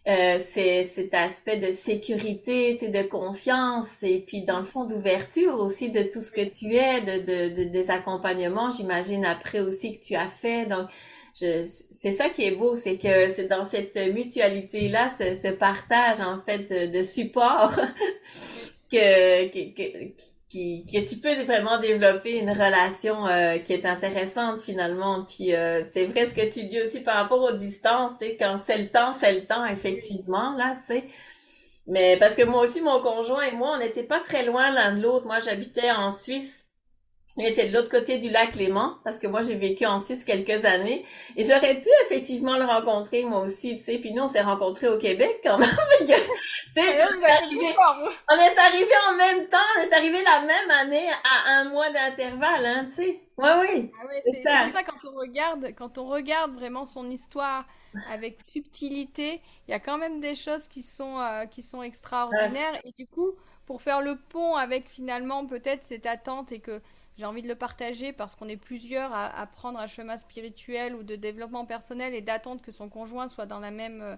Euh, c'est cet aspect de sécurité, de confiance et puis dans le fond d'ouverture aussi de tout ce que tu es, de, de, de des accompagnements, j'imagine après aussi que tu as fait. Donc c'est ça qui est beau, c'est que c'est dans cette mutualité-là, ce, ce, partage en fait de, support que, que, que, que, tu peux vraiment développer une relation euh, qui est intéressante finalement. Puis euh, c'est vrai ce que tu dis aussi par rapport aux distances, tu sais, quand c'est le temps, c'est le temps effectivement là, tu sais. Mais parce que moi aussi, mon conjoint et moi, on n'était pas très loin l'un de l'autre. Moi, j'habitais en Suisse il était de l'autre côté du lac Léman, parce que moi, j'ai vécu en Suisse quelques années. Et j'aurais pu effectivement le rencontrer, moi aussi, tu sais. Puis nous, on s'est rencontrés au Québec quand même. tu sais, on, est arrivé en même temps, on est arrivé la même année à un mois d'intervalle, hein, tu sais. Ouais, oui. Ah ouais, c'est ça. ça. quand on regarde, quand on regarde vraiment son histoire avec subtilité, il y a quand même des choses qui sont, euh, qui sont extraordinaires. Et du coup, pour faire le pont avec finalement peut-être cette attente et que j'ai envie de le partager parce qu'on est plusieurs à, prendre un chemin spirituel ou de développement personnel et d'attendre que son conjoint soit dans la même, euh,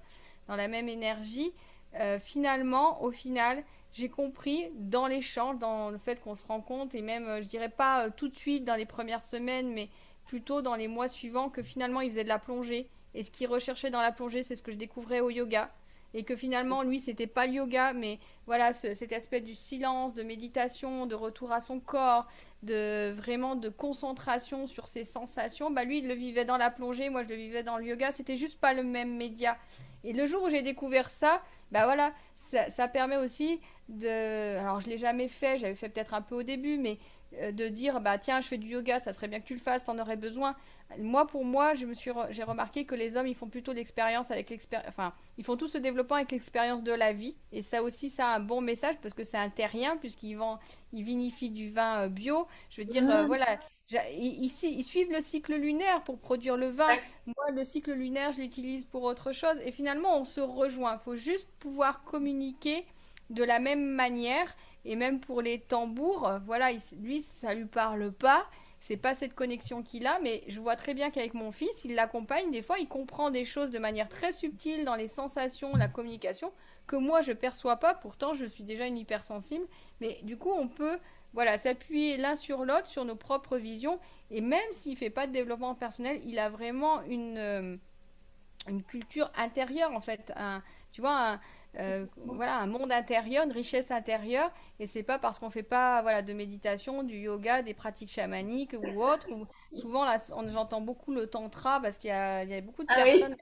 dans la même énergie. Euh, finalement, au final, j'ai compris dans l'échange, dans le fait qu'on se rend compte, et même, euh, je dirais pas tout de suite dans les premières semaines, mais plutôt dans les mois suivants, que finalement, il faisait de la plongée. Et ce qu'il recherchait dans la plongée, c'est ce que je découvrais au yoga et que finalement lui c'était pas le yoga mais voilà cet aspect du silence de méditation de retour à son corps de vraiment de concentration sur ses sensations bah lui il le vivait dans la plongée moi je le vivais dans le yoga. C'était juste pas le même média. Et le jour où j'ai découvert ça bah voilà ça, permet aussi de... Alors, je l'ai jamais fait, j'avais fait peut-être un peu au début, mais de dire, bah tiens, je fais du yoga, ça serait bien que tu le fasses, t'en aurais besoin. Moi, pour moi, je me suis, j'ai remarqué que les hommes, ils font plutôt l'expérience avec l'expérience, enfin, ils font tout ce développement avec l'expérience de la vie. Et ça aussi, ça a un bon message parce que c'est un terrien puisqu'ils vont, ils vinifient du vin euh, bio. Je veux dire, euh, voilà, Ici, ils, suivent le cycle lunaire pour produire le vin. Moi, le cycle lunaire, je l'utilise pour autre chose. Et finalement, on se rejoint. Il faut juste pouvoir communiquer de la même manière. Et même pour les tambours, voilà, lui, ça lui parle pas c'est pas cette connexion qu'il a, mais je vois très bien qu'avec mon fils, il l'accompagne. Des fois, il comprend des choses de manière très subtile dans les sensations, la communication, que moi je perçois pas. Pourtant, je suis déjà une hypersensible. Mais du coup, on peut voilà, s'appuyer l'un sur l'autre, sur nos propres visions. Et même s'il fait pas de développement personnel, il a vraiment une, euh, une culture intérieure, en fait. Tu vois, un, euh, voilà, un monde intérieur, une richesse intérieure. Et c'est pas parce qu'on fait pas voilà, de méditation, du yoga, des pratiques chamaniques ou autres. souvent, là, j'entends beaucoup le tantra parce qu'il y, y a, beaucoup de ah personnes.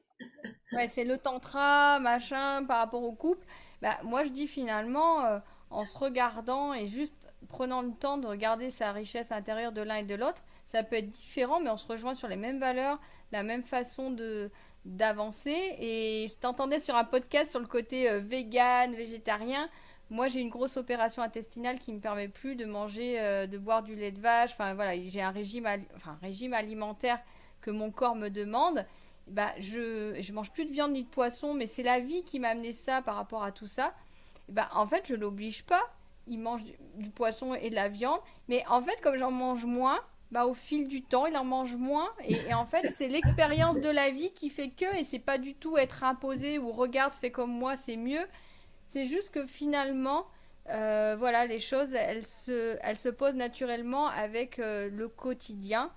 Ouais, c'est le tantra, machin, par rapport au couple. Bah, moi, je dis finalement, euh, en se regardant et juste prenant le temps de regarder sa richesse intérieure de l'un et de l'autre, ça peut être différent, mais on se rejoint sur les mêmes valeurs, la même façon de, d'avancer. Et je t'entendais sur un podcast sur le côté euh, vegan, végétarien. Moi, j'ai une grosse opération intestinale qui me permet plus de manger, euh, de boire du lait de vache. Enfin, voilà, j'ai un régime, enfin, régime alimentaire que mon corps me demande. Bah, je, je mange plus de viande ni de poisson, mais c'est la vie qui m'a amené ça par rapport à tout ça. bah, en fait, je l'oblige pas. Il mange du poisson et de la viande. Mais en fait, comme j'en mange moins, bah, au fil du temps, il en mange moins. Et, en fait, c'est l'expérience de la vie qui fait que, et c'est pas du tout être imposé ou regarde, fais comme moi, c'est mieux. C'est juste que finalement, euh, voilà, les choses, elles se, elles se posent naturellement avec euh, le quotidien.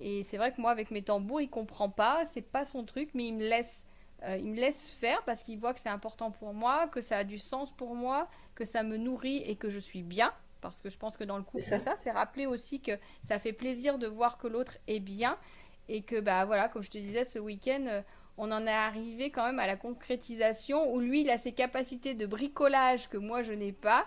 Et c'est vrai que moi, avec mes tambours, il comprend pas, c'est pas son truc, mais il me laisse, euh, il me laisse faire parce qu'il voit que c'est important pour moi, que ça a du sens pour moi, que ça me nourrit et que je suis bien parce que je pense que dans le couple, c'est ça, c'est rappeler aussi que ça fait plaisir de voir que l'autre est bien et que, bah voilà, comme je te disais, ce week-end, euh, on en est arrivé quand même à la concrétisation où lui, il a ses capacités de bricolage que moi, je n'ai pas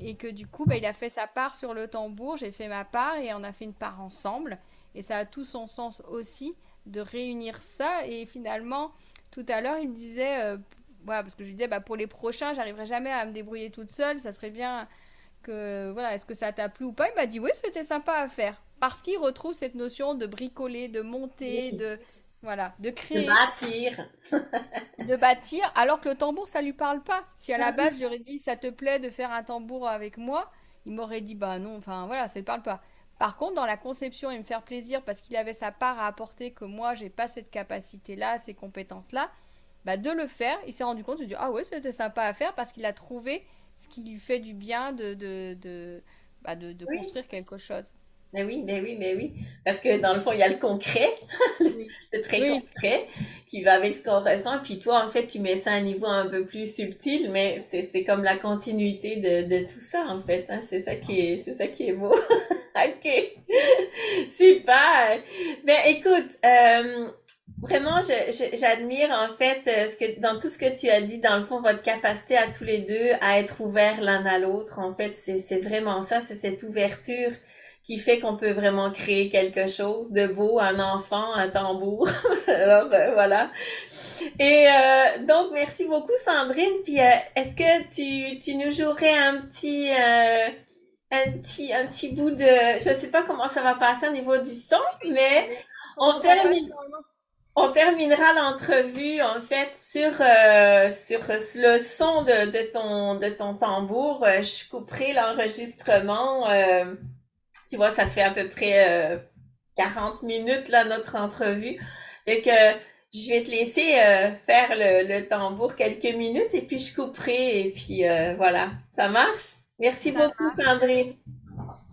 et que du coup, bah, il a fait sa part sur le tambour, j'ai fait ma part et on a fait une part ensemble. Et ça a tout son sens aussi de réunir ça. Et finalement, tout à l'heure, il me disait, euh, voilà, parce que je lui disais, bah, pour les prochains, j'arriverai jamais à me débrouiller toute seule, ça serait bien voilà, est-ce que ça t'a plu ou pas? Il m'a dit oui, c'était sympa à faire. Parce qu'il retrouve cette notion de bricoler, de monter, de voilà, de créer. De bâtir. de bâtir, alors que le tambour, ça lui parle pas. Si à la base, je lui aurais dit, ça te plaît de faire un tambour avec moi, il m'aurait dit, bah non, enfin voilà, ça ne parle pas. Par contre, dans la conception et me faire plaisir parce qu'il avait sa part à apporter que moi, j'ai pas cette capacité-là, ces compétences-là, bah de le faire, il s'est rendu compte, de dire, ah ouais, c'était sympa à faire parce qu'il a trouvé ce qui lui fait du bien de, de, de, bah de, de construire quelque chose. Mais oui, mais oui, mais oui. Parce que dans le fond, il y a le concret, le très concret, qui va avec ce qu'on ressent. Puis toi, en fait, tu mets ça à un niveau un peu plus subtil, mais c'est comme la continuité de, de, tout ça, en fait. Hein. C'est ça qui est, ça qui est beau. ok. Super. Ben, écoute, euh, Vraiment, j'admire en fait euh, ce que dans tout ce que tu as dit, dans le fond, votre capacité à tous les deux à être ouverts l'un à l'autre. En fait, c'est vraiment ça, c'est cette ouverture qui fait qu'on peut vraiment créer quelque chose de beau, un enfant, un tambour. Alors euh, voilà. Et euh, donc merci beaucoup Sandrine. Puis est-ce que tu, tu nous jouerais un petit un petit un petit bout de je sais pas comment ça va passer au niveau du son, mais on termine on terminera l'entrevue en fait sur euh, sur le son de, de ton de ton tambour. Euh, je couperai l'enregistrement. Euh, tu vois, ça fait à peu près 40 minutes là notre entrevue. Fait que je vais te laisser faire le, le, tambour quelques minutes et puis je couperai et puis voilà, ça marche? Merci beaucoup Sandrine.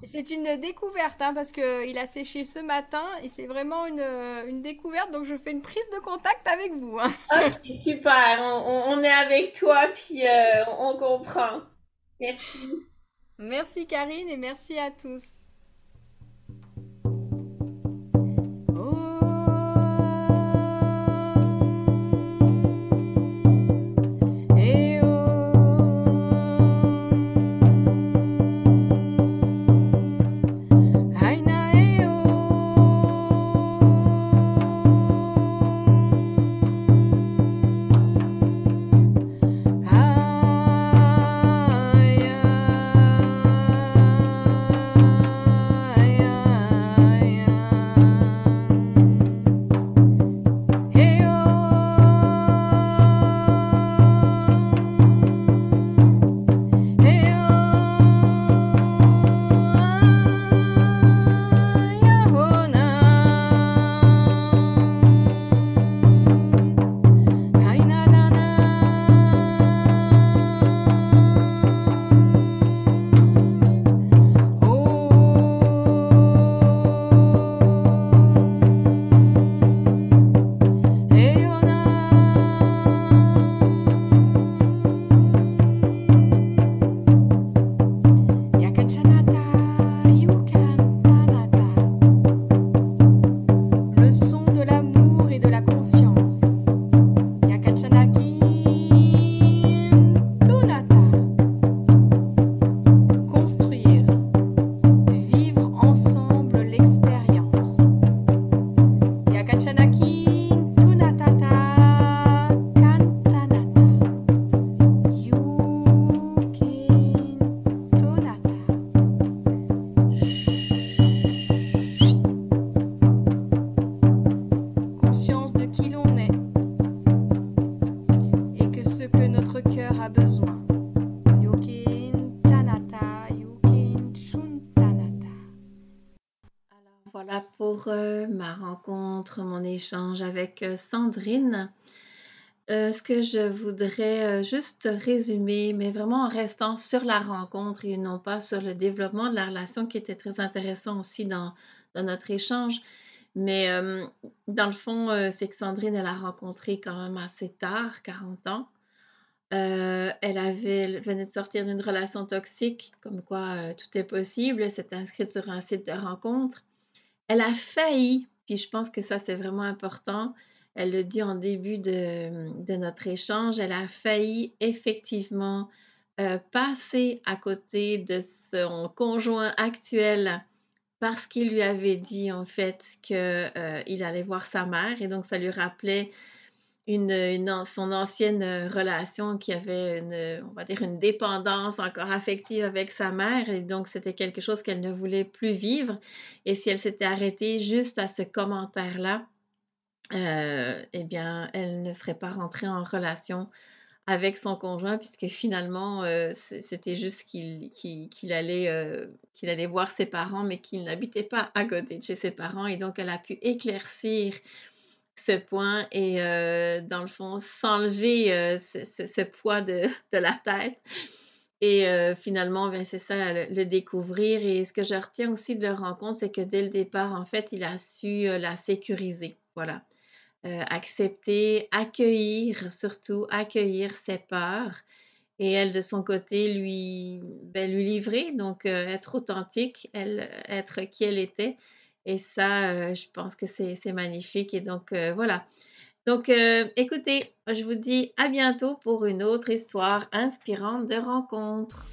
C'est une découverte hein, parce qu'il a séché ce matin et c'est vraiment une, une, découverte. Donc je fais une prise de contact avec vous. Hein. Ok, super. On, est avec toi puis euh, on comprend. Merci. Merci Karine et merci à tous. Échange avec euh, Sandrine. Euh, ce que je voudrais juste résumer, mais vraiment en restant sur la rencontre et non pas sur le développement de la relation qui était très intéressant aussi dans, notre échange. Mais dans le fond, c'est que Sandrine, elle a rencontré quand même assez tard, 40 ans. elle avait, venait de sortir d'une relation toxique, comme quoi tout est possible. Elle s'est inscrite sur un site de rencontre. Elle a failli, puis je pense que ça c'est vraiment important, elle le dit en début de, notre échange, elle a failli effectivement euh, passer à côté de son conjoint actuel parce qu'il lui avait dit en fait qu'il euh, allait voir sa mère. Et donc ça lui rappelait une, son ancienne euh, relation qui avait une, on va dire, une dépendance encore affective avec sa mère. Et donc, c'était quelque chose qu'elle ne voulait plus vivre. Et si elle s'était arrêtée juste à ce commentaire-là, euh, eh bien, elle ne serait pas rentrée en relation avec son conjoint puisque finalement, euh, c'était juste qu'il allait, qu'il allait voir ses parents, mais qu'il n'habitait pas à côté de chez ses parents. Et donc, elle a pu éclaircir ce point et euh, dans le fond s'enlever euh, ce, poids de, la tête. Et euh, finalement, ben, c'est ça, le, découvrir. Et ce que je retiens aussi de leur rencontre, c'est que dès le départ, en fait, il a su la sécuriser. Voilà. accepter, accueillir, surtout accueillir ses peurs. Et elle, de son côté, lui, ben, lui livrer, donc être authentique, elle, être qui elle était et ça, euh, je pense que c'est magnifique. Et donc, euh, voilà. Donc, euh, écoutez, je vous dis à bientôt pour une autre histoire inspirante de rencontre.